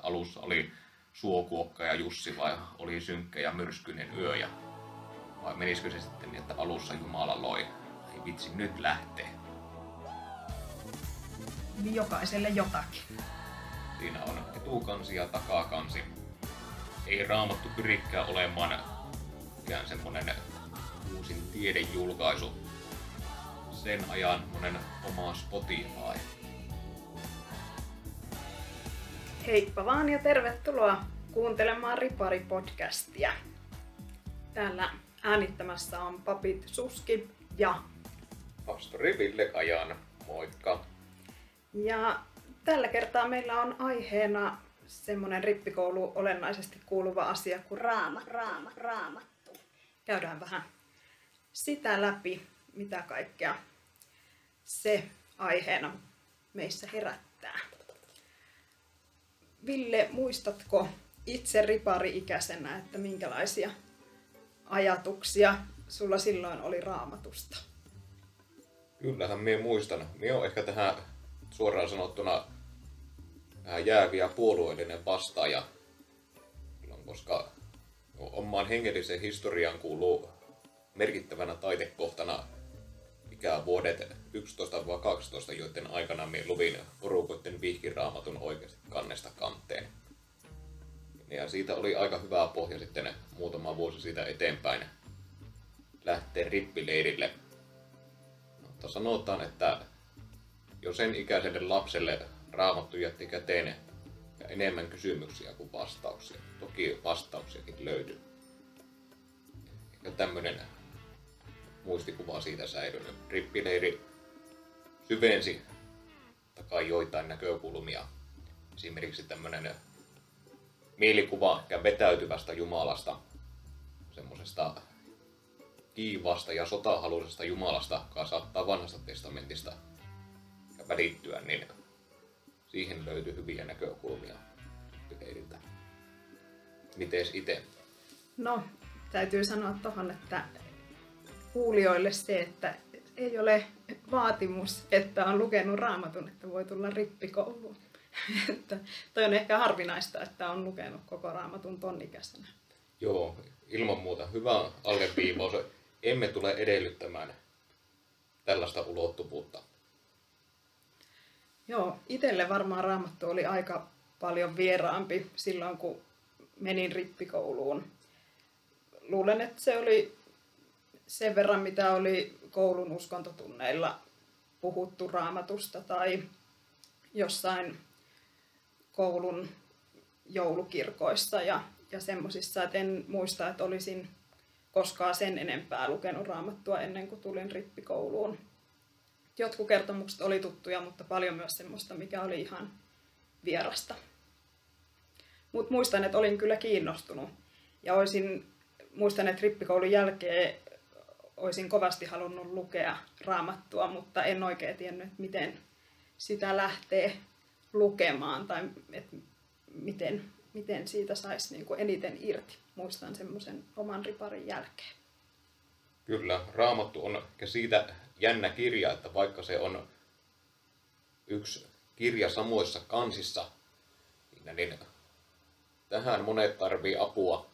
että alussa oli Suokuokka ja Jussi vai oli synkkä ja myrskyinen yö ja vai menisikö se sitten niin, että alussa Jumala loi? Ei vitsi, nyt lähtee. Niin jokaiselle jotakin. Siinä on etukansi ja takakansi. Ei raamattu pyrikään olemaan mikään semmonen uusin tiedejulkaisu. Sen ajan monen oma Spotify. Heippa vaan ja tervetuloa kuuntelemaan Ripari-podcastia. Täällä äänittämässä on papit Suski ja... Pastori Ville Kajan, moikka! Ja tällä kertaa meillä on aiheena semmoinen rippikoulu olennaisesti kuuluva asia kuin raama, raama, raamattu. Käydään vähän sitä läpi, mitä kaikkea se aiheena meissä herättää. Ville, muistatko itse ripari-ikäisenä, että minkälaisia ajatuksia sulla silloin oli raamatusta? Kyllähän minä muistan. Minä olen ehkä tähän suoraan sanottuna jääviä puolueellinen vastaaja, koska omaan hengelliseen historiaan kuuluu merkittävänä taitekohtana ikävuodet 11-12, joiden aikana minä luvin porukoiden vihkiraamatun oikeasti kannesta kanteen. Ja siitä oli aika hyvä pohja sitten muutama vuosi siitä eteenpäin lähteä rippileirille. Mutta sanotaan, että jo sen ikäiselle lapselle raamattu jätti käteen enemmän kysymyksiä kuin vastauksia. Toki vastauksiakin löytyy. Ja tämmöinen muistikuva siitä säilynyt. Rippileiri syvensi takaa joitain näkökulmia. Esimerkiksi tämmöinen mielikuva ehkä vetäytyvästä Jumalasta, semmoisesta kiivasta ja sotahaluisesta Jumalasta, joka saattaa vanhasta testamentista välittyä, niin siihen löytyy hyviä näkökulmia leiriltä. Mites itse? No, täytyy sanoa tuohon, että kuulijoille se, että ei ole vaatimus, että on lukenut raamatun, että voi tulla rippikouluun. että toi on ehkä harvinaista, että on lukenut koko raamatun tonnikäisenä. Joo, ilman muuta hyvä alleviivaus. Emme tule edellyttämään tällaista ulottuvuutta. Joo, itselle varmaan raamattu oli aika paljon vieraampi silloin, kun menin rippikouluun. Luulen, että se oli sen verran, mitä oli koulun uskontotunneilla puhuttu raamatusta tai jossain koulun joulukirkoissa ja, ja semmoisissa, että en muista, että olisin koskaan sen enempää lukenut raamattua ennen kuin tulin rippikouluun. Jotkut kertomukset oli tuttuja, mutta paljon myös semmoista, mikä oli ihan vierasta. Mutta muistan, että olin kyllä kiinnostunut ja olisin, muistan, että rippikoulun jälkeen olisin kovasti halunnut lukea raamattua, mutta en oikein tiennyt, miten sitä lähtee lukemaan tai että miten, miten siitä saisi niin eniten irti. Muistan semmoisen oman riparin jälkeen. Kyllä, Raamattu on siitä jännä kirja, että vaikka se on yksi kirja samoissa kansissa, niin tähän monet tarvii apua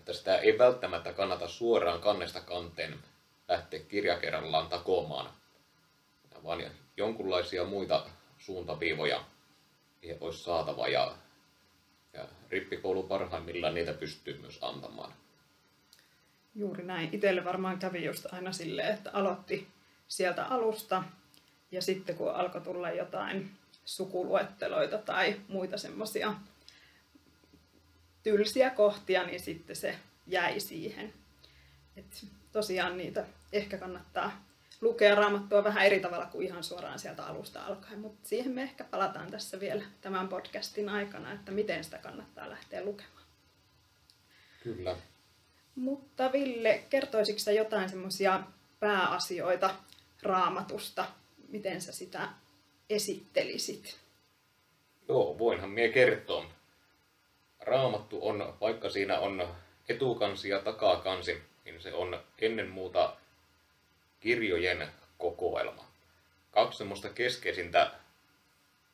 että sitä ei välttämättä kannata suoraan kannesta kanteen lähteä kirjakerrallaan takomaan, vaan jonkunlaisia muita suuntaviivoja olisi saatava ja, ja rippikoulu parhaimmillaan niitä pystyy myös antamaan. Juuri näin. Itselle varmaan kävi just aina silleen, että aloitti sieltä alusta ja sitten kun alkoi tulla jotain sukuluetteloita tai muita semmoisia tylsiä kohtia, niin sitten se jäi siihen. Et tosiaan niitä ehkä kannattaa lukea raamattua vähän eri tavalla kuin ihan suoraan sieltä alusta alkaen, mutta siihen me ehkä palataan tässä vielä tämän podcastin aikana, että miten sitä kannattaa lähteä lukemaan. Kyllä. Mutta Ville, kertoisitko sä jotain semmoisia pääasioita raamatusta, miten sä sitä esittelisit? Joo, voinhan mie kertoa. Raamattu on, vaikka siinä on etukansi ja takakansi, niin se on ennen muuta kirjojen kokoelma. Kaksi semmoista keskeisintä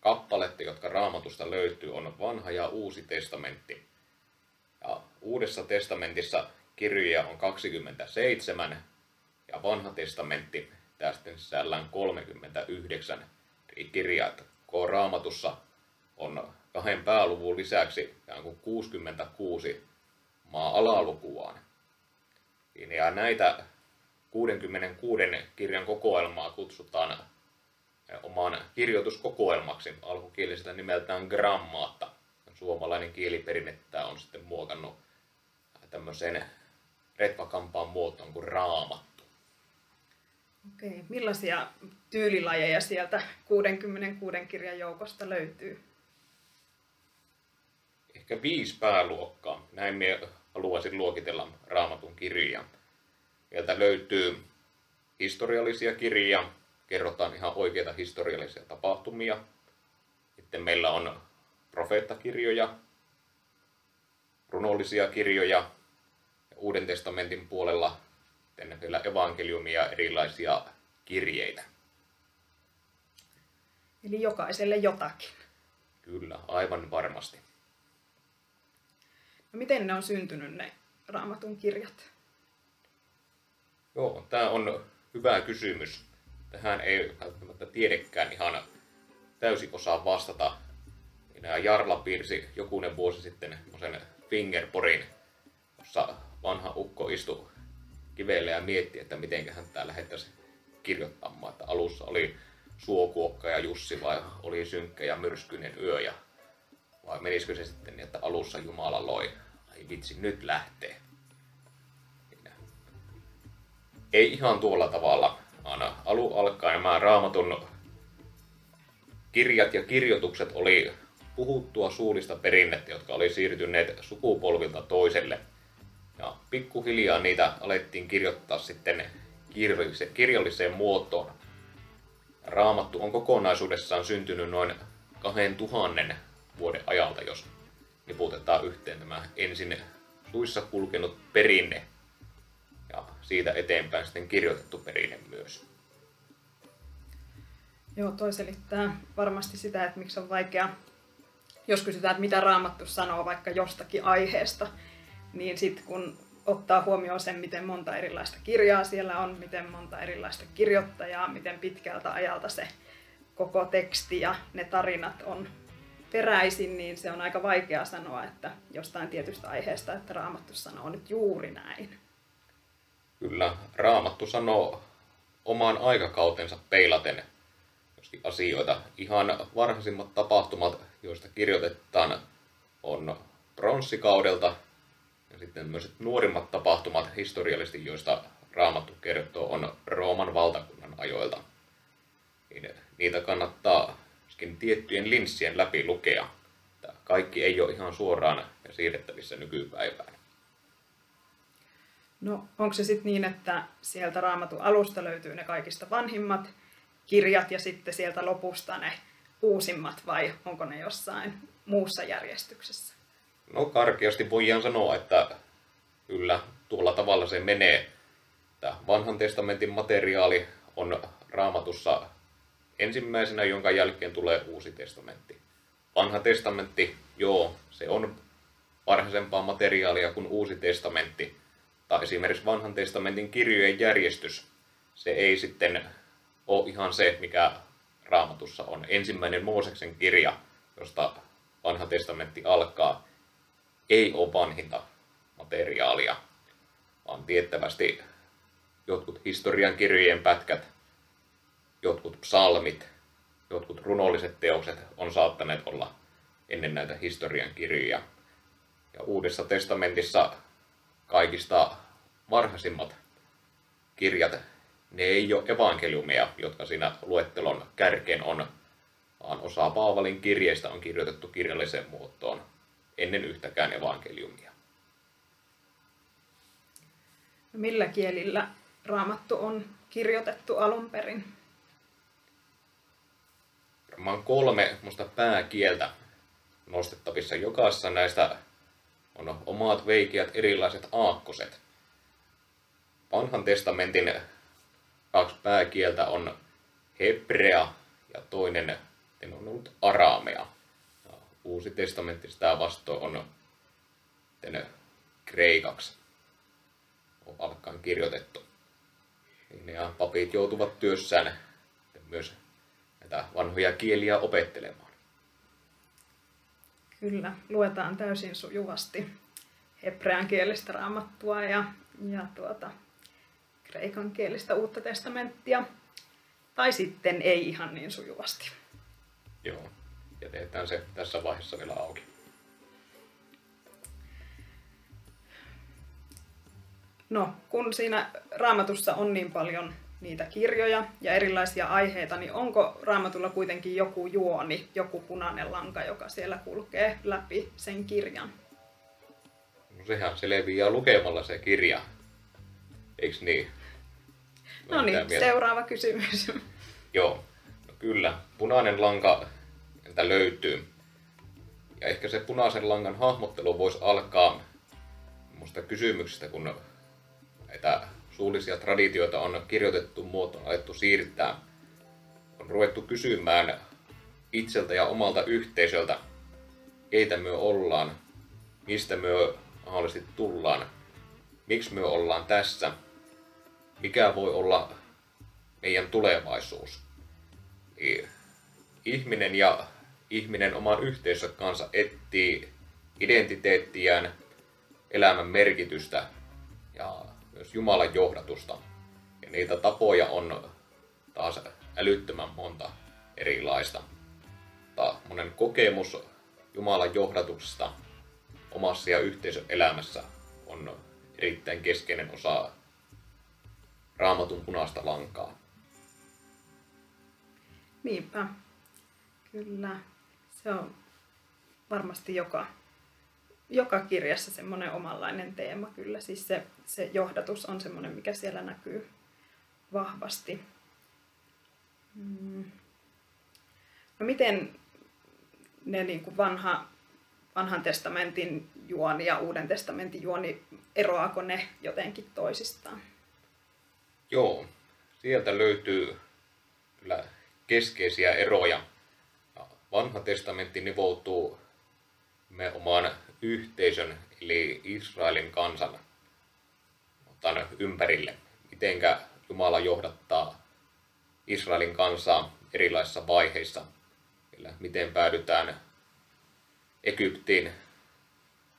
kappaletta, jotka raamatusta löytyy, on vanha ja uusi testamentti. Ja uudessa testamentissa kirjoja on 27 ja vanha testamentti tästä sisällään 39 kirjaa. Koko raamatussa on kahden pääluvun lisäksi kuin 66 maa-alalukuaan. Ja näitä 66 kirjan kokoelmaa kutsutaan oman kirjoituskokoelmaksi alkukielisestä nimeltään grammaatta. Suomalainen kieliperinne on sitten muokannut tämmöiseen retvakampaan muotoon kuin raamattu. Okei, millaisia tyylilajeja sieltä 66 kirjan joukosta löytyy? Ehkä viisi pääluokkaa. Näin minä haluaisin luokitella raamatun kirjaa. Sieltä löytyy historiallisia kirjoja, kerrotaan ihan oikeita historiallisia tapahtumia. Sitten meillä on profeettakirjoja, runollisia kirjoja ja Uuden testamentin puolella sitten vielä evankeliumia ja erilaisia kirjeitä. Eli jokaiselle jotakin. Kyllä, aivan varmasti. Miten ne on syntynyt ne raamatun kirjat? Joo, tämä on hyvä kysymys. Tähän ei välttämättä tiedekään ihan täysin osaa vastata. Minä Jarla piirsi jokunen vuosi sitten sen fingerporin, jossa vanha ukko istui kivelle ja mietti, että miten hän tää lähettäisiin kirjoittamaan. Että alussa oli Suokuokka ja Jussi vai oli synkkä ja myrskyinen yö ja vai menisikö se sitten niin, että alussa Jumala loi. Ai vitsi, nyt lähtee. Ei ihan tuolla tavalla, vaan alu alkaen nämä raamatun kirjat ja kirjoitukset oli puhuttua suullista perinnettä, jotka oli siirtyneet sukupolvilta toiselle. Ja pikkuhiljaa niitä alettiin kirjoittaa sitten kirjalliseen, kirjalliseen muotoon. Raamattu on kokonaisuudessaan syntynyt noin 2000 vuoden ajalta, jos niputetaan yhteen tämä ensin suissa kulkenut perinne ja siitä eteenpäin sitten kirjoitettu perinne myös. Joo, toi selittää varmasti sitä, että miksi on vaikea, jos kysytään, että mitä Raamattu sanoo vaikka jostakin aiheesta, niin sitten kun ottaa huomioon sen, miten monta erilaista kirjaa siellä on, miten monta erilaista kirjoittajaa, miten pitkältä ajalta se koko teksti ja ne tarinat on peräisin, niin se on aika vaikea sanoa, että jostain tietystä aiheesta, että Raamattu sanoo nyt juuri näin. Kyllä, Raamattu sanoo omaan aikakautensa peilaten asioita. Ihan varhaisimmat tapahtumat, joista kirjoitetaan, on pronssikaudelta ja sitten myös nuorimmat tapahtumat historiallisesti, joista Raamattu kertoo, on Rooman valtakunnan ajoilta. Niin niitä kannattaa tiettyjen linssien läpi lukea. Kaikki ei ole ihan suoraan ja siirrettävissä nykypäivään. No onko se sitten niin, että sieltä raamatun alusta löytyy ne kaikista vanhimmat kirjat ja sitten sieltä lopusta ne uusimmat vai onko ne jossain muussa järjestyksessä? No karkeasti voidaan sanoa, että kyllä tuolla tavalla se menee. Tämä vanhan testamentin materiaali on raamatussa ensimmäisenä, jonka jälkeen tulee uusi testamentti. Vanha testamentti, joo, se on varhaisempaa materiaalia kuin uusi testamentti, tai esimerkiksi vanhan testamentin kirjojen järjestys, se ei sitten ole ihan se, mikä raamatussa on. Ensimmäinen Mooseksen kirja, josta vanha testamentti alkaa, ei ole vanhinta materiaalia, vaan tiettävästi jotkut historian kirjojen pätkät, jotkut psalmit, jotkut runolliset teokset on saattaneet olla ennen näitä historian kirjoja. Ja Uudessa testamentissa kaikista varhaisimmat kirjat, ne ei ole evankeliumia, jotka siinä luettelon kärkeen on, vaan osa Paavalin kirjeistä on kirjoitettu kirjalliseen muotoon ennen yhtäkään evankeliumia. Millä kielillä raamattu on kirjoitettu alun perin? Varmaan kolme musta pääkieltä nostettavissa. Jokaisessa näistä on omat veikeät erilaiset aakkoset. Vanhan testamentin kaksi pääkieltä on hebrea ja toinen on ollut araamea. Ja Uusi testamentti sitä vastoin on kreikaksi alkaen kirjoitettu. Ja papit joutuvat työssään myös näitä vanhoja kieliä opettelemaan. Kyllä, luetaan täysin sujuvasti hebrean kielistä raamattua ja, ja tuota, kreikan kielistä uutta testamenttia. Tai sitten ei ihan niin sujuvasti. Joo, jätetään se tässä vaiheessa vielä auki. No, kun siinä raamatussa on niin paljon niitä kirjoja ja erilaisia aiheita, niin onko raamatulla kuitenkin joku juoni, joku punainen lanka, joka siellä kulkee läpi sen kirjan? No sehän selviää lukemalla se kirja. Eiks niin? No niin, seuraava kysymys. Joo, no kyllä. Punainen lanka entä löytyy. Ja ehkä se punaisen langan hahmottelu voisi alkaa musta kysymyksestä, kun näitä suullisia traditioita on kirjoitettu muotoon alettu siirtää. On ruvettu kysymään itseltä ja omalta yhteisöltä, keitä me ollaan, mistä me mahdollisesti tullaan, miksi me ollaan tässä, mikä voi olla meidän tulevaisuus. Ihminen ja ihminen oman yhteisön kanssa etsii identiteettiään, elämän merkitystä ja myös Jumalan johdatusta. Ja niitä tapoja on taas älyttömän monta erilaista. Monen kokemus Jumalan johdatuksesta omassa ja yhteisön elämässä on erittäin keskeinen osa raamatun punaista lankaa. Niinpä, kyllä. Se on varmasti joka, joka kirjassa semmoinen omanlainen teema kyllä. Siis se, se johdatus on semmoinen, mikä siellä näkyy vahvasti. Mm. No miten ne niin kuin vanha, vanhan testamentin juoni ja uuden testamentin juoni, eroako ne jotenkin toisistaan? Joo, sieltä löytyy kyllä keskeisiä eroja. Vanha testamentti nivoutuu me oman yhteisön, eli Israelin kansan otan ympärille. Mitenkä Jumala johdattaa Israelin kansaa erilaisissa vaiheissa. Eli miten päädytään Egyptiin,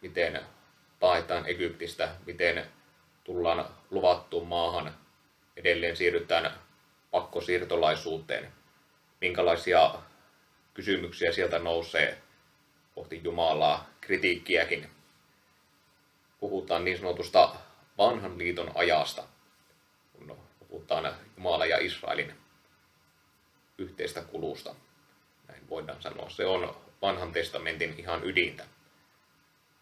miten paetaan Egyptistä, miten tullaan luvattuun maahan, edelleen siirrytään pakkosiirtolaisuuteen, minkälaisia kysymyksiä sieltä nousee kohti Jumalaa, kritiikkiäkin. Puhutaan niin sanotusta vanhan liiton ajasta, kun puhutaan Jumala ja Israelin yhteistä kulusta. Näin voidaan sanoa. Se on vanhan testamentin ihan ydintä.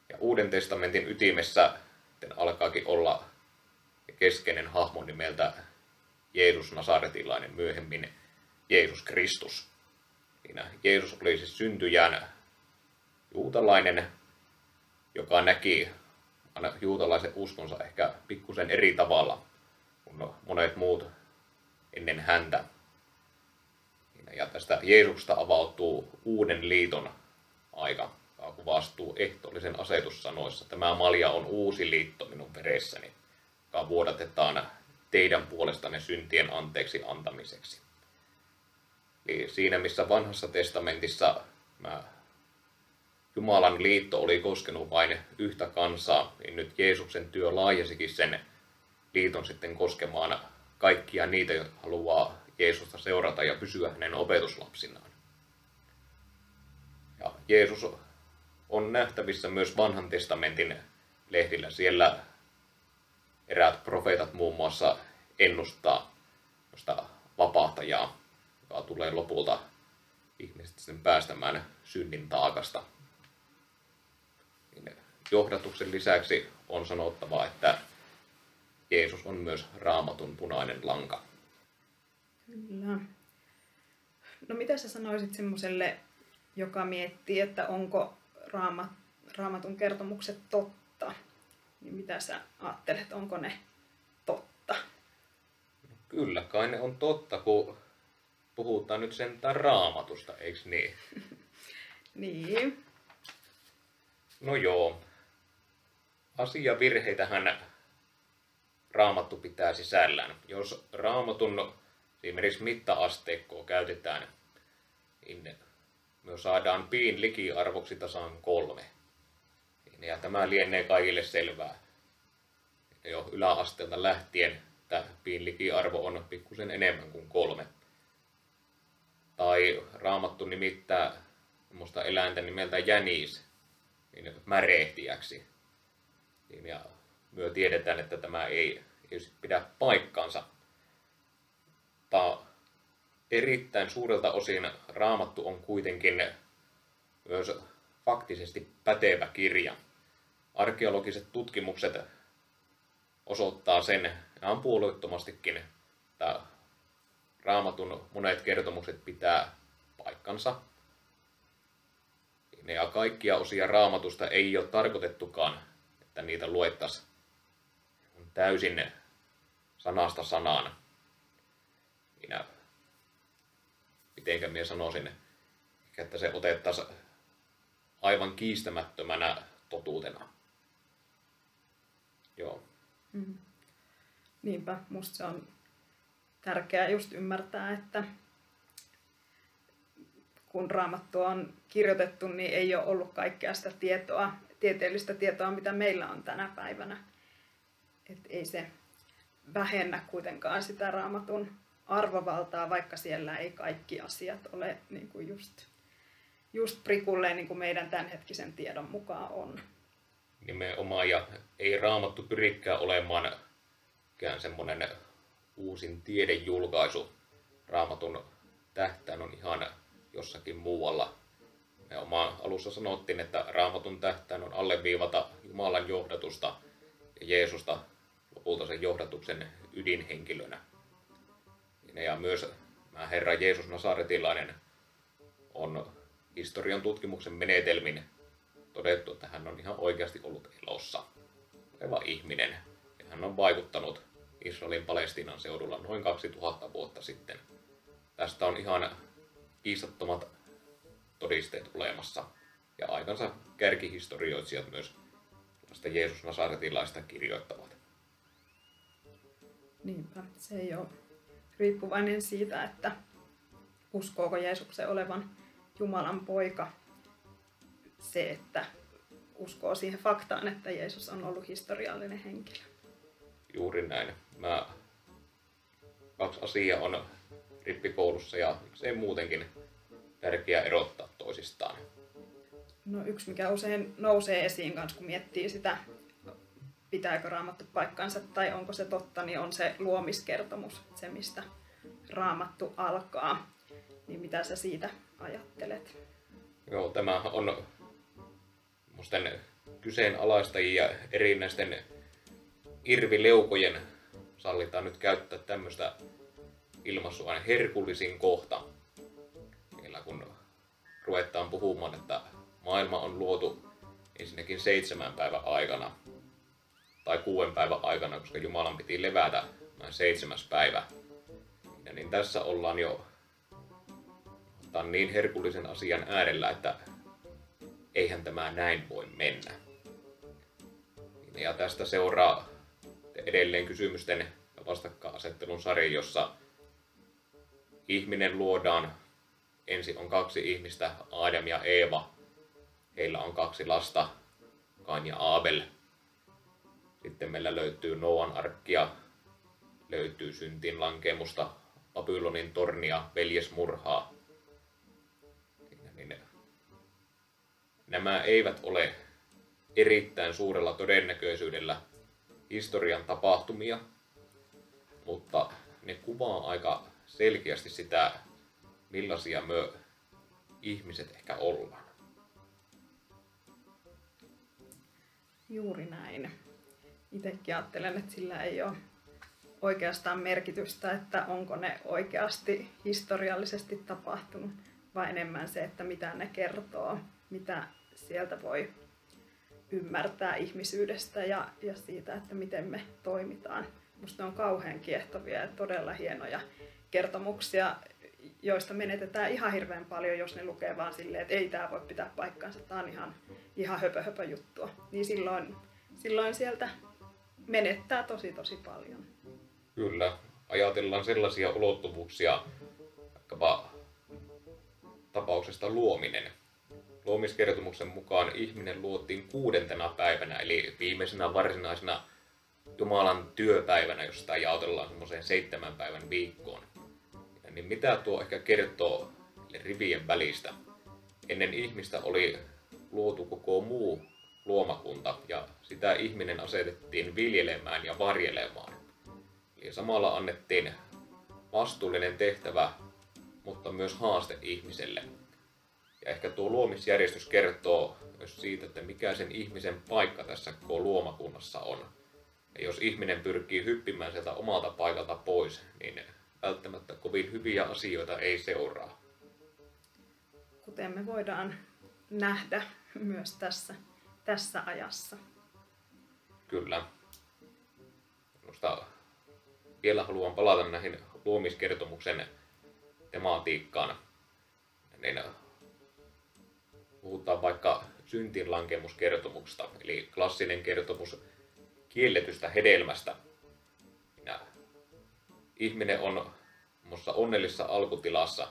Ja uuden testamentin ytimessä alkaakin olla keskeinen hahmo nimeltä Jeesus Nasaretilainen, myöhemmin Jeesus Kristus. Siinä Jeesus oli siis syntyjään juutalainen, joka näki juutalaisen uskonsa ehkä pikkusen eri tavalla kuin monet muut ennen häntä. Ja tästä Jeesuksesta avautuu uuden liiton aika, joka kuvastuu ehtoollisen asetussanoissa. Tämä malja on uusi liitto minun veressäni, joka vuodatetaan teidän puolestanne syntien anteeksi antamiseksi. Eli siinä missä vanhassa testamentissa mä Jumalan liitto oli koskenut vain yhtä kansaa, niin nyt Jeesuksen työ laajasikin sen liiton sitten koskemaan kaikkia niitä, jotka haluaa Jeesusta seurata ja pysyä hänen opetuslapsinaan. Ja Jeesus on nähtävissä myös vanhan testamentin lehdillä. Siellä eräät profeetat muun muassa ennustaa josta vapahtajaa, joka tulee lopulta ihmiset sen päästämään synnin taakasta. Johdatuksen lisäksi on sanottava, että Jeesus on myös raamatun punainen lanka. Kyllä. No mitä sä sanoisit semmoiselle, joka miettii, että onko raamat, raamatun kertomukset totta? Niin mitä sä ajattelet, onko ne totta? Kyllä, kai ne on totta, kun puhutaan nyt sentään raamatusta, eikö niin? Niin. No joo. Asiavirheitähän raamattu pitää sisällään. Jos raamatun esimerkiksi mitta-asteikkoa käytetään, niin me saadaan piin likiarvoksi tasan kolme. Ja tämä lienee kaikille selvää. Jo yläasteelta lähtien että piin likiarvo on pikkusen enemmän kuin kolme. Tai raamattu nimittää eläintä nimeltä jänis niin märehtiäksi. Ja myö tiedetään, että tämä ei, ei pidä paikkaansa. Mutta erittäin suurelta osin raamattu on kuitenkin myös faktisesti pätevä kirja. Arkeologiset tutkimukset osoittaa sen ihan puolueettomastikin, että raamatun monet kertomukset pitää paikkansa. Ja kaikkia osia raamatusta ei ole tarkoitettukaan, että niitä luettaisiin täysin sanasta sanaan. Minä, mitenkä minä sanoisin, että se otettaisiin aivan kiistämättömänä totuutena. Joo. Mm. Niinpä, musta se on tärkeää just ymmärtää, että kun raamattu on kirjoitettu, niin ei ole ollut kaikkea sitä tietoa, tieteellistä tietoa, mitä meillä on tänä päivänä. Et ei se vähennä kuitenkaan sitä raamatun arvovaltaa, vaikka siellä ei kaikki asiat ole niin kuin just, just prikulleen niin kuin meidän tämänhetkisen tiedon mukaan on. Nimenomaan, ja ei raamattu pyrikään olemaan mikään semmoinen uusin tiedejulkaisu. Raamatun tähtään on ihan jossakin muualla. Me oma alussa sanottiin, että raamatun tähtään on alleviivata Jumalan johdatusta ja Jeesusta lopulta sen johdatuksen ydinhenkilönä. Ja myös Herra Jeesus Nasaretilainen on historian tutkimuksen menetelmin todettu, että hän on ihan oikeasti ollut elossa oleva ihminen. Ja hän on vaikuttanut Israelin Palestiinan seudulla noin 2000 vuotta sitten. Tästä on ihan kiistattomat todisteet olemassa. Ja aikansa kärkihistorioitsijat myös tästä Jeesus Nasaretilaista kirjoittavat. Niinpä, se ei ole riippuvainen siitä, että uskooko Jeesuksen olevan Jumalan poika. Se, että uskoo siihen faktaan, että Jeesus on ollut historiallinen henkilö. Juuri näin. Mä kaksi asiaa on rippikoulussa ja se muutenkin tärkeää erottaa toisistaan. No yksi, mikä usein nousee esiin kanssa, kun miettii sitä, pitääkö raamattu paikkansa tai onko se totta, niin on se luomiskertomus, se mistä raamattu alkaa. Niin mitä sä siitä ajattelet? Joo, tämä on musten kyseenalaistajia erinäisten irvileukojen sallitaan nyt käyttää tämmöistä ilmaisua herkullisin kohta. Ruvetaan puhumaan, että maailma on luotu ensinnäkin seitsemän päivän aikana tai kuuden päivän aikana, koska Jumalan piti levätä näin seitsemäs päivä. Ja niin tässä ollaan jo tämän niin herkullisen asian äärellä, että eihän tämä näin voi mennä. Ja tästä seuraa edelleen kysymysten ja vastakkainasettelun sarja, jossa ihminen luodaan. Ensin on kaksi ihmistä, Adam ja Eeva. Heillä on kaksi lasta, Kain ja Abel. Sitten meillä löytyy Noan arkkia, löytyy syntin lankemusta, Babylonin tornia, veljesmurhaa. Niin nämä eivät ole erittäin suurella todennäköisyydellä historian tapahtumia, mutta ne kuvaa aika selkeästi sitä, millaisia me ihmiset ehkä ollaan. Juuri näin. Itsekin ajattelen, että sillä ei ole oikeastaan merkitystä, että onko ne oikeasti historiallisesti tapahtunut, vai enemmän se, että mitä ne kertoo, mitä sieltä voi ymmärtää ihmisyydestä ja, ja siitä, että miten me toimitaan. Minusta on kauhean kiehtovia ja todella hienoja kertomuksia joista menetetään ihan hirveän paljon, jos ne lukee vaan silleen, että ei tämä voi pitää paikkaansa, tämä on ihan, ihan höpö, höpö juttua. Niin silloin, silloin sieltä menettää tosi tosi paljon. Kyllä. Ajatellaan sellaisia ulottuvuuksia, vaikkapa tapauksesta luominen. Luomiskertomuksen mukaan ihminen luotiin kuudentena päivänä, eli viimeisenä varsinaisena Jumalan työpäivänä, jos sitä jaotellaan semmoiseen seitsemän päivän viikkoon. Niin mitä tuo ehkä kertoo rivien välistä? Ennen ihmistä oli luotu koko muu luomakunta ja sitä ihminen asetettiin viljelemään ja varjelemaan. Eli samalla annettiin vastuullinen tehtävä, mutta myös haaste ihmiselle. Ja ehkä tuo luomisjärjestys kertoo myös siitä, että mikä sen ihmisen paikka tässä koko luomakunnassa on. Ja jos ihminen pyrkii hyppimään sieltä omalta paikalta pois, niin välttämättä kovin hyviä asioita ei seuraa. Kuten me voidaan nähdä myös tässä, tässä ajassa. Kyllä. Minusta vielä haluan palata näihin luomiskertomuksen tematiikkaan. Niin puhutaan vaikka syntinlankemuskertomuksesta, eli klassinen kertomus kielletystä hedelmästä. Ihminen on onnellisessa alkutilassa,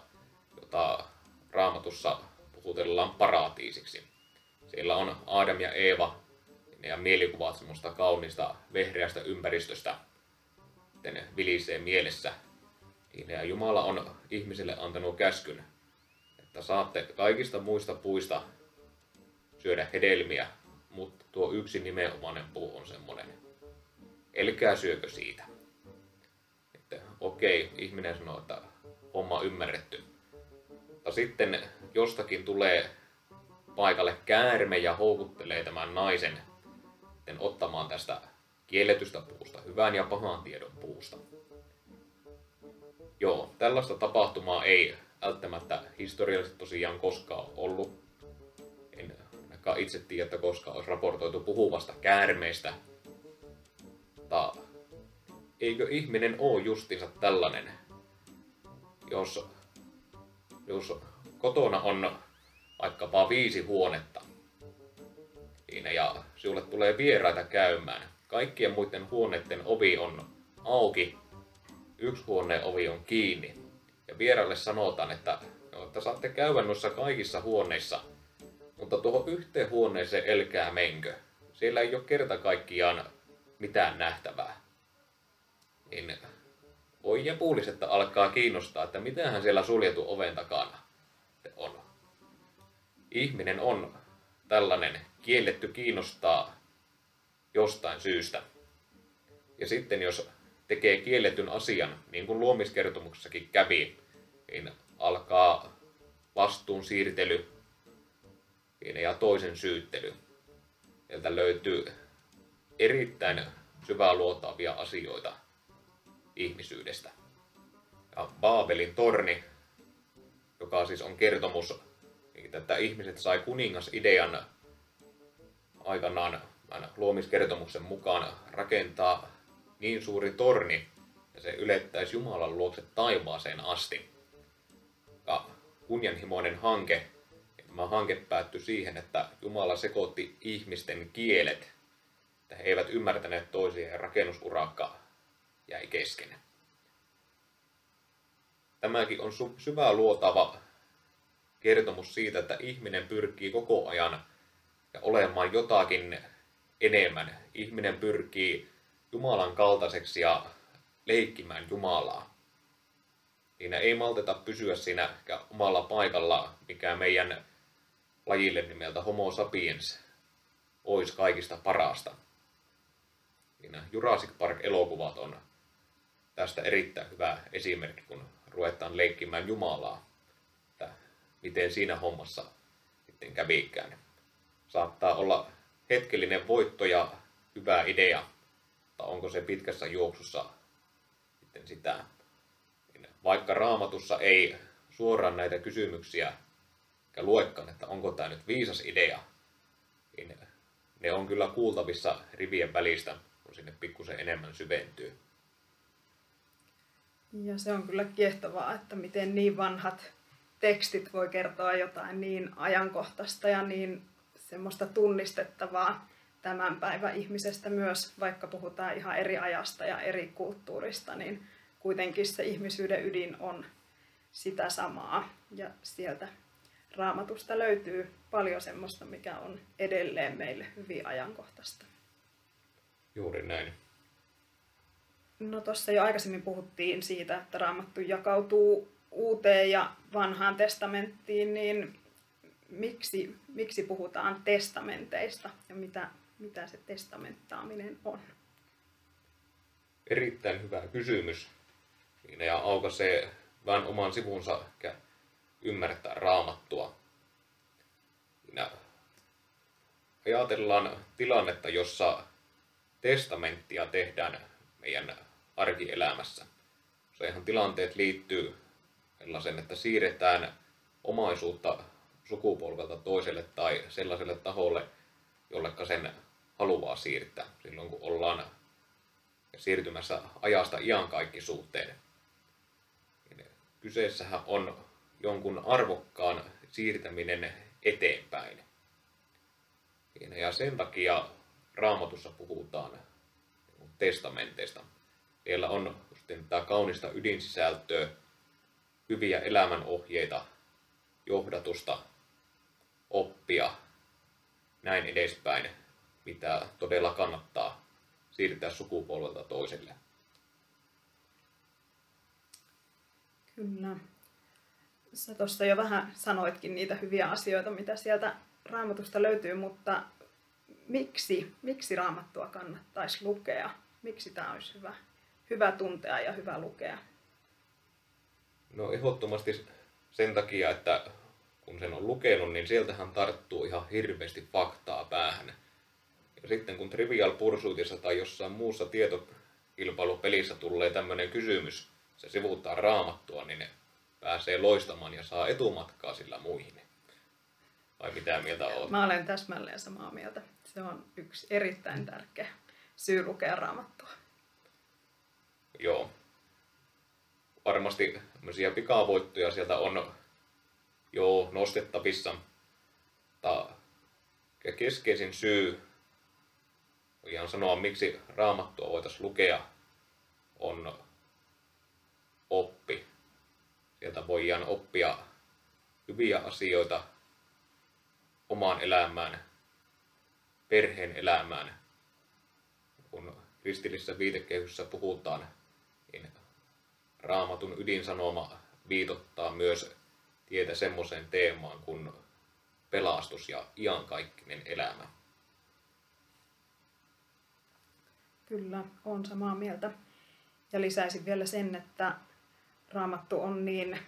jota raamatussa puhutellaan paratiisiksi. Siellä on Adam ja Eeva ja mielikuvat semmoista kaunista vehreästä ympäristöstä, ne vilisee mielessä. Ja Jumala on ihmiselle antanut käskyn, että saatte kaikista muista puista syödä hedelmiä, mutta tuo yksi nimenomainen puu on semmoinen. Elkää syökö siitä. Okei, ihminen sanoo, että homma ymmärretty. Mutta sitten jostakin tulee paikalle käärme ja houkuttelee tämän naisen ottamaan tästä kielletystä puusta, hyvän ja pahan tiedon puusta. Joo, tällaista tapahtumaa ei välttämättä historiallisesti tosiaan koskaan ollut. En ainakaan itse tiedä, että koskaan olisi raportoitu puhuvasta käärmeestä. Mutta eikö ihminen ole justinsa tällainen, jos, jos kotona on vaikkapa viisi huonetta, siinä ja sinulle tulee vieraita käymään. Kaikkien muiden huoneiden ovi on auki, yksi huoneen ovi on kiinni. Ja vieraille sanotaan, että, no, että saatte käydä noissa kaikissa huoneissa, mutta tuohon yhteen huoneeseen elkää menkö. Siellä ei ole kerta kaikkiaan mitään nähtävää. Niin voi ja puulis, että alkaa kiinnostaa, että mitähän siellä suljetu oven takana on. Ihminen on tällainen kielletty kiinnostaa jostain syystä. Ja sitten jos tekee kielletyn asian, niin kuin luomiskertomuksessakin kävi, niin alkaa vastuun siirtely ja toisen syyttely. Sieltä löytyy erittäin syvää luotaavia asioita ihmisyydestä. Ja Baabelin torni, joka siis on kertomus, että ihmiset sai kuningasidean aikanaan luomiskertomuksen mukaan rakentaa niin suuri torni, ja se ylettäisi Jumalan luokse taivaaseen asti. Ja kunnianhimoinen hanke, tämä hanke päättyi siihen, että Jumala sekoitti ihmisten kielet, että he eivät ymmärtäneet toisia ja jäi kesken. Tämäkin on syvää luotava kertomus siitä, että ihminen pyrkii koko ajan ja olemaan jotakin enemmän. Ihminen pyrkii Jumalan kaltaiseksi ja leikkimään Jumalaa. Siinä ei malteta pysyä siinä omalla paikalla, mikä meidän lajille nimeltä Homo sapiens olisi kaikista parasta. Siinä Jurassic Park-elokuvat on tästä erittäin hyvä esimerkki, kun ruvetaan leikkimään Jumalaa. Että miten siinä hommassa sitten kävikään saattaa olla hetkellinen voitto ja hyvä idea, mutta onko se pitkässä juoksussa sitten sitä. Vaikka raamatussa ei suoraan näitä kysymyksiä luekaan, että onko tämä nyt viisas idea, niin ne on kyllä kuultavissa rivien välistä, kun sinne pikkusen enemmän syventyy. Ja se on kyllä kiehtovaa, että miten niin vanhat tekstit voi kertoa jotain niin ajankohtaista ja niin semmoista tunnistettavaa tämän päivän ihmisestä myös, vaikka puhutaan ihan eri ajasta ja eri kulttuurista, niin kuitenkin se ihmisyyden ydin on sitä samaa. Ja sieltä raamatusta löytyy paljon semmoista, mikä on edelleen meille hyvin ajankohtaista. Juuri näin. No tuossa jo aikaisemmin puhuttiin siitä, että raamattu jakautuu uuteen ja vanhaan testamenttiin, niin miksi, miksi puhutaan testamenteista ja mitä, mitä se testamenttaaminen on? Erittäin hyvä kysymys. Ja aukaisee vähän oman sivunsa ymmärtää raamattua. Siinä ajatellaan tilannetta, jossa testamenttia tehdään meidän arkielämässä. Useinhan tilanteet liittyy sellaisen, että siirretään omaisuutta sukupolvelta toiselle tai sellaiselle taholle, jollekka sen haluaa siirtää silloin, kun ollaan siirtymässä ajasta iankaikkisuuteen. Niin kyseessähän on jonkun arvokkaan siirtäminen eteenpäin. Ja sen takia raamatussa puhutaan testamenteista. Siellä on tämä kaunista ydinsisältöä, hyviä elämänohjeita, johdatusta, oppia, näin edespäin, mitä todella kannattaa siirtää sukupolvelta toiselle. Kyllä. Sä tuossa jo vähän sanoitkin niitä hyviä asioita, mitä sieltä raamatusta löytyy, mutta miksi, miksi raamattua kannattaisi lukea? Miksi tämä olisi hyvä, hyvä tuntea ja hyvä lukea? No ehdottomasti sen takia, että kun sen on lukenut, niin sieltähän tarttuu ihan hirveästi faktaa päähän. Ja sitten kun Trivial Pursuitissa tai jossain muussa tietokilpailupelissä tulee tämmöinen kysymys, se sivuuttaa raamattua, niin ne pääsee loistamaan ja saa etumatkaa sillä muihin. Vai mitä mieltä olet? Mä olen täsmälleen samaa mieltä. Se on yksi erittäin tärkeä syy lukea raamattua. Joo. Varmasti pikavoittoja sieltä on jo nostettavissa. Ta keskeisin syy, ihan sanoa miksi raamattua voitaisiin lukea, on oppi. Sieltä voidaan oppia hyviä asioita omaan elämään, perheen elämään. Kun kristillisessä viitekehyssä puhutaan, niin raamatun ydinsanoma viitottaa myös tietä semmoiseen teemaan kuin pelastus ja iankaikkinen elämä. Kyllä, on samaa mieltä. Ja lisäisin vielä sen, että Raamattu on niin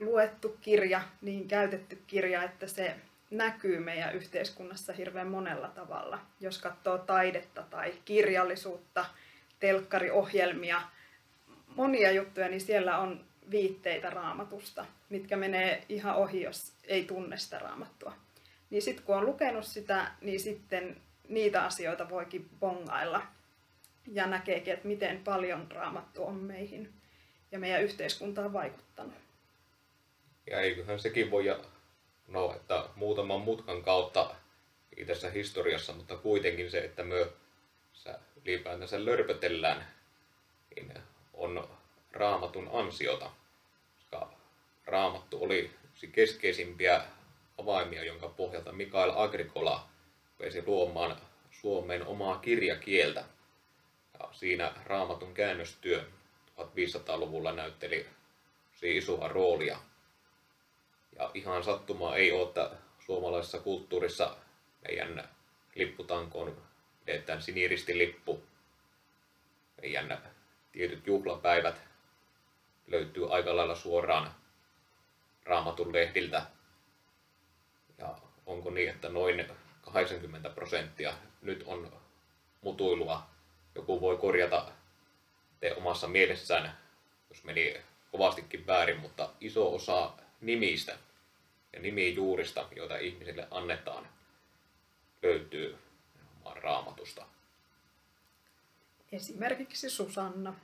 luettu kirja, niin käytetty kirja, että se näkyy meidän yhteiskunnassa hirveän monella tavalla. Jos katsoo taidetta tai kirjallisuutta, telkkariohjelmia, monia juttuja, niin siellä on viitteitä raamatusta, mitkä menee ihan ohi, jos ei tunne sitä raamattua. Niin sitten kun on lukenut sitä, niin sitten niitä asioita voikin bongailla ja näkeekin, että miten paljon raamattu on meihin ja meidän yhteiskuntaan vaikuttanut. Ja eiköhän sekin voi no, että muutaman mutkan kautta tässä historiassa, mutta kuitenkin se, että me ylipäätänsä lörpötellään, niin on raamatun ansiota. Koska raamattu oli yksi keskeisimpiä avaimia, jonka pohjalta Mikael Agricola vesi luomaan Suomeen omaa kirjakieltä. Ja siinä raamatun käännöstyö 1500-luvulla näytteli isoa roolia. Ja ihan sattumaa ei ole, että suomalaisessa kulttuurissa meidän lipputankoon pidetään siniristilippu. Meidän tietyt juhlapäivät löytyy aika lailla suoraan raamatun lehdiltä. Ja onko niin, että noin 80 prosenttia nyt on mutuilua. Joku voi korjata te omassa mielessään, jos meni kovastikin väärin, mutta iso osa nimistä ja nimijuurista, joita ihmisille annetaan, löytyy raamatusta. Esimerkiksi Susanna.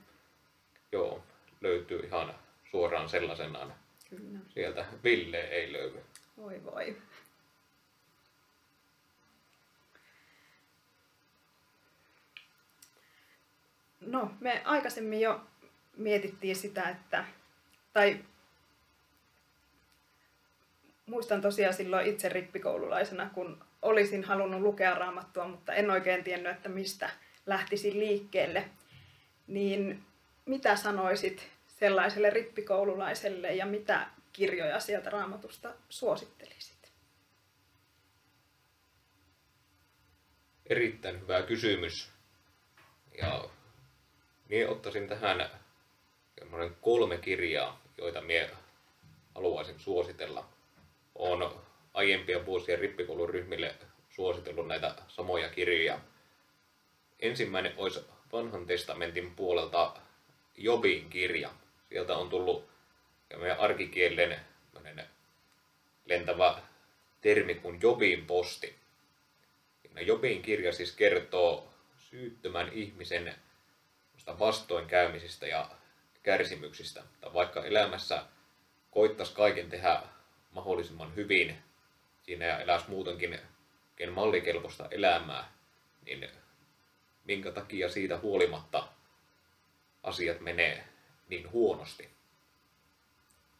Joo, löytyy ihan suoraan sellaisenaan. Kyllä. Sieltä Ville ei löydy. Voi voi. No, me aikaisemmin jo mietittiin sitä, että, tai muistan tosiaan silloin itse rippikoululaisena, kun olisin halunnut lukea raamattua, mutta en oikein tiennyt, että mistä lähtisin liikkeelle. Niin mitä sanoisit sellaiselle rippikoululaiselle ja mitä kirjoja sieltä raamatusta suosittelisit? Erittäin hyvä kysymys. Ja minä ottaisin tähän kolme kirjaa, joita minä haluaisin suositella. Olen aiempia vuosia rippikouluryhmille suositellut näitä samoja kirjoja. Ensimmäinen olisi vanhan testamentin puolelta Jobin kirja. Sieltä on tullut meidän arkikielen lentävä termi kuin Jobin posti. Jobin kirja siis kertoo syyttömän ihmisen vastoinkäymisistä ja kärsimyksistä. Tai vaikka elämässä koittaisi kaiken tehdä mahdollisimman hyvin siinä ja eläisi muutenkin mallikelpoista elämää, niin minkä takia siitä huolimatta asiat menee niin huonosti.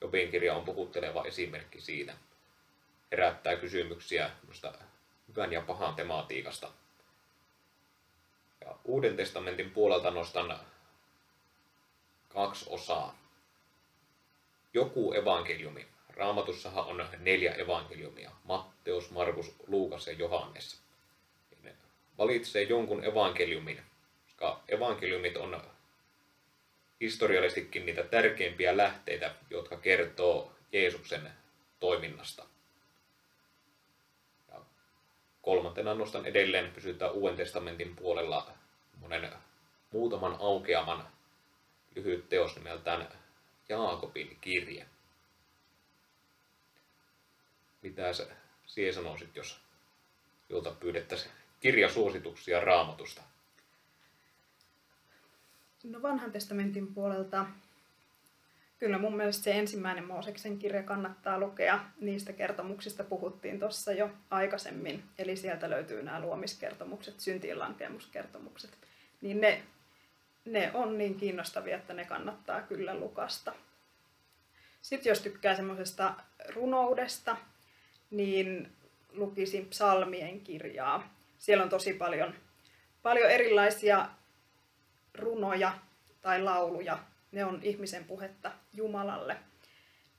Jobin kirja on puhutteleva esimerkki siitä. Herättää kysymyksiä hyvän ja pahan tematiikasta. Ja Uuden testamentin puolelta nostan kaksi osaa. Joku evankeliumi. Raamatussahan on neljä evankeliumia. Matteus, Markus, Luukas ja Johannes. Valitsee jonkun evankeliumin, koska evankeliumit on historiallisestikin niitä tärkeimpiä lähteitä, jotka kertoo Jeesuksen toiminnasta. Ja kolmantena nostan edelleen, pysytään Uuden testamentin puolella, monen muutaman aukeaman lyhyt teos nimeltään Jaakobin kirje. Mitä sä siihen sanoisit, jos jolta pyydettäisiin kirjasuosituksia raamatusta? No vanhan testamentin puolelta kyllä mun mielestä se ensimmäinen Mooseksen kirja kannattaa lukea. Niistä kertomuksista puhuttiin tuossa jo aikaisemmin. Eli sieltä löytyy nämä luomiskertomukset, syntien lankemuskertomukset. Niin ne ne on niin kiinnostavia, että ne kannattaa kyllä lukasta. Sitten jos tykkää semmoisesta runoudesta, niin lukisin psalmien kirjaa. Siellä on tosi paljon, paljon erilaisia runoja tai lauluja. Ne on ihmisen puhetta Jumalalle.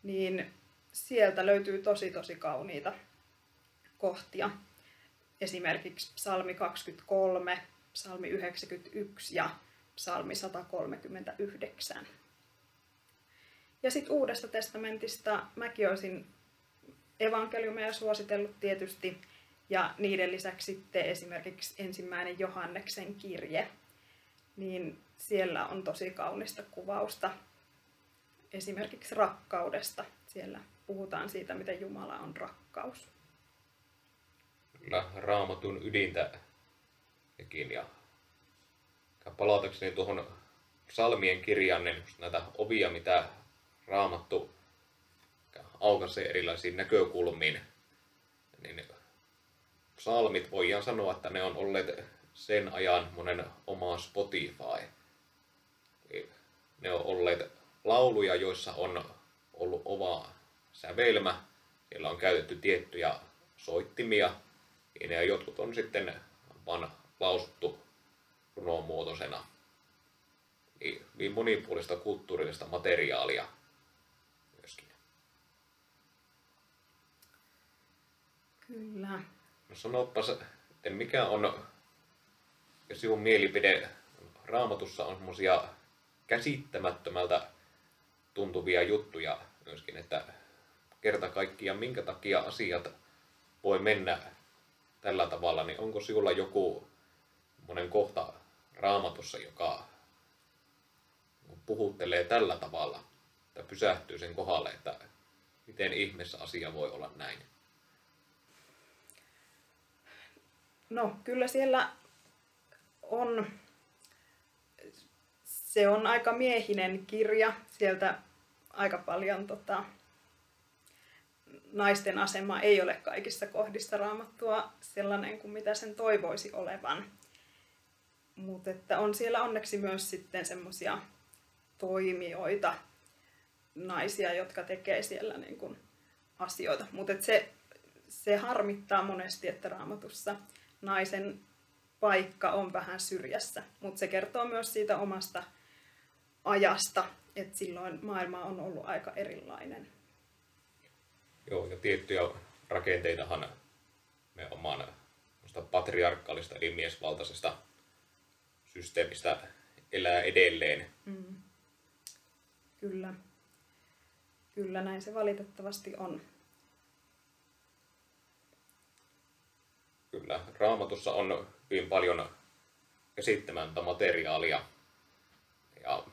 Niin sieltä löytyy tosi tosi kauniita kohtia. Esimerkiksi psalmi 23, psalmi 91 ja psalmi 139. Ja sitten Uudesta testamentista mäkin olisin evankeliumeja suositellut tietysti, ja niiden lisäksi sitten esimerkiksi ensimmäinen Johanneksen kirje, niin siellä on tosi kaunista kuvausta esimerkiksi rakkaudesta. Siellä puhutaan siitä, miten Jumala on rakkaus. Kyllä, raamatun ydintä ja palatakseni tuohon psalmien kirjan, niin näitä ovia, mitä raamattu aukaisee erilaisiin näkökulmiin, niin psalmit voidaan sanoa, että ne on olleet sen ajan monen oma Spotify. Ne on olleet lauluja, joissa on ollut oma sävelmä, siellä on käytetty tiettyjä soittimia, ja jotkut on sitten vain lausuttu runomuotoisena. Niin monipuolista kulttuurillista materiaalia myöskin. Kyllä. No sanopas, että mikä on, jos sinun mielipide, raamatussa on semmoisia käsittämättömältä tuntuvia juttuja myöskin, että kerta kaikkiaan minkä takia asiat voi mennä tällä tavalla, niin onko sinulla joku monen kohta raamatussa, joka puhuttelee tällä tavalla, että pysähtyy sen kohdalle, että miten ihmeessä asia voi olla näin? No, kyllä siellä on se on aika miehinen kirja. Sieltä aika paljon tota, naisten asema ei ole kaikissa kohdissa raamattua sellainen kuin mitä sen toivoisi olevan. Mutta että on siellä onneksi myös sitten semmoisia toimijoita, naisia, jotka tekee siellä niin kuin asioita. Mutta se, se harmittaa monesti, että raamatussa naisen paikka on vähän syrjässä. Mutta se kertoo myös siitä omasta ajasta, että silloin maailma on ollut aika erilainen. Joo, ja tiettyjä rakenteitahan me oman patriarkaalista eli miesvaltaisesta systeemistä elää edelleen. Mm. Kyllä. Kyllä näin se valitettavasti on. Kyllä, raamatussa on hyvin paljon käsittämättä materiaalia. Ja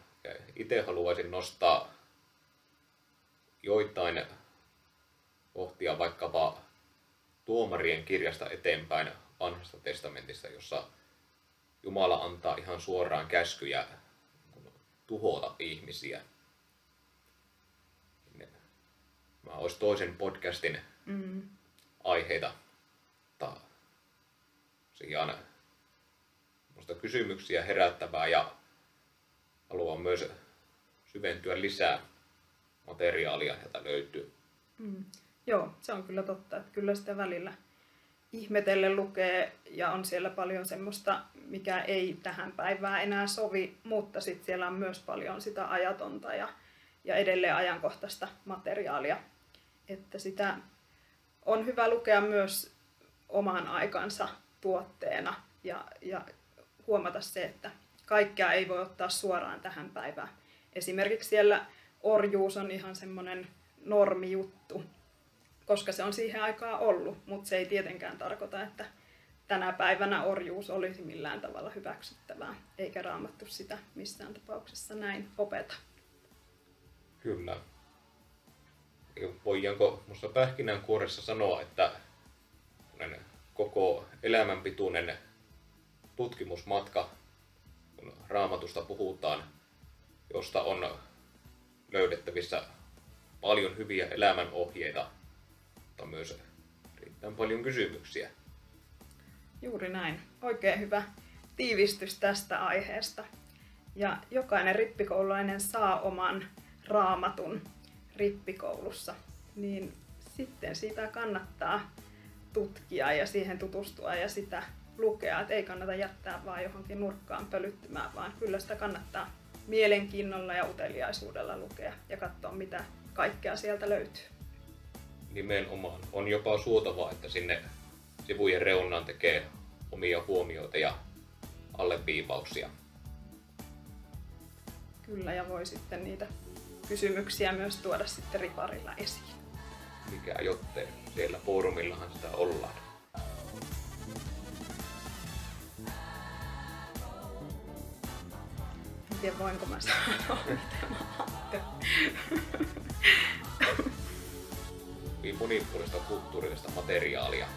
itse haluaisin nostaa joitain kohtia vaikkapa tuomarien kirjasta eteenpäin vanhasta testamentista, jossa Jumala antaa ihan suoraan käskyjä tuhota ihmisiä. Mä olisi toisen podcastin mm. aiheita. Tosiaan kysymyksiä herättävää ja haluan myös syventyä lisää materiaalia, jota löytyy. Mm. Joo, se on kyllä totta, että kyllä sitä välillä ihmetelle lukee ja on siellä paljon semmoista, mikä ei tähän päivään enää sovi, mutta sitten siellä on myös paljon sitä ajatonta ja, ja edelleen ajankohtaista materiaalia. Että sitä on hyvä lukea myös oman aikansa tuotteena ja, ja huomata se, että kaikkea ei voi ottaa suoraan tähän päivään. Esimerkiksi siellä orjuus on ihan semmoinen normijuttu, koska se on siihen aikaan ollut, mutta se ei tietenkään tarkoita, että tänä päivänä orjuus olisi millään tavalla hyväksyttävää, eikä raamattu sitä missään tapauksessa näin opeta. Kyllä. Voidaanko minusta pähkinänkuoressa sanoa, että koko elämänpituinen tutkimusmatka, kun raamatusta puhutaan, josta on löydettävissä paljon hyviä elämänohjeita, mutta myös riittävän paljon kysymyksiä. Juuri näin. Oikein hyvä tiivistys tästä aiheesta. Ja jokainen rippikoululainen saa oman raamatun rippikoulussa, niin sitten siitä kannattaa tutkia ja siihen tutustua ja sitä lukea. Että ei kannata jättää vaan johonkin nurkkaan pölyttymään, vaan kyllä sitä kannattaa mielenkiinnolla ja uteliaisuudella lukea ja katsoa, mitä kaikkea sieltä löytyy. Nimenomaan. On jopa suotavaa, että sinne sivujen reunaan tekee omia huomioita ja alleviivauksia. Kyllä, ja voi sitten niitä kysymyksiä myös tuoda sitten riparilla esiin. Mikä jotte, siellä foorumillahan sitä ollaan. En tiedä, voinko mä sanoa, mitä mä Hyvin monipuolista kulttuurista materiaalia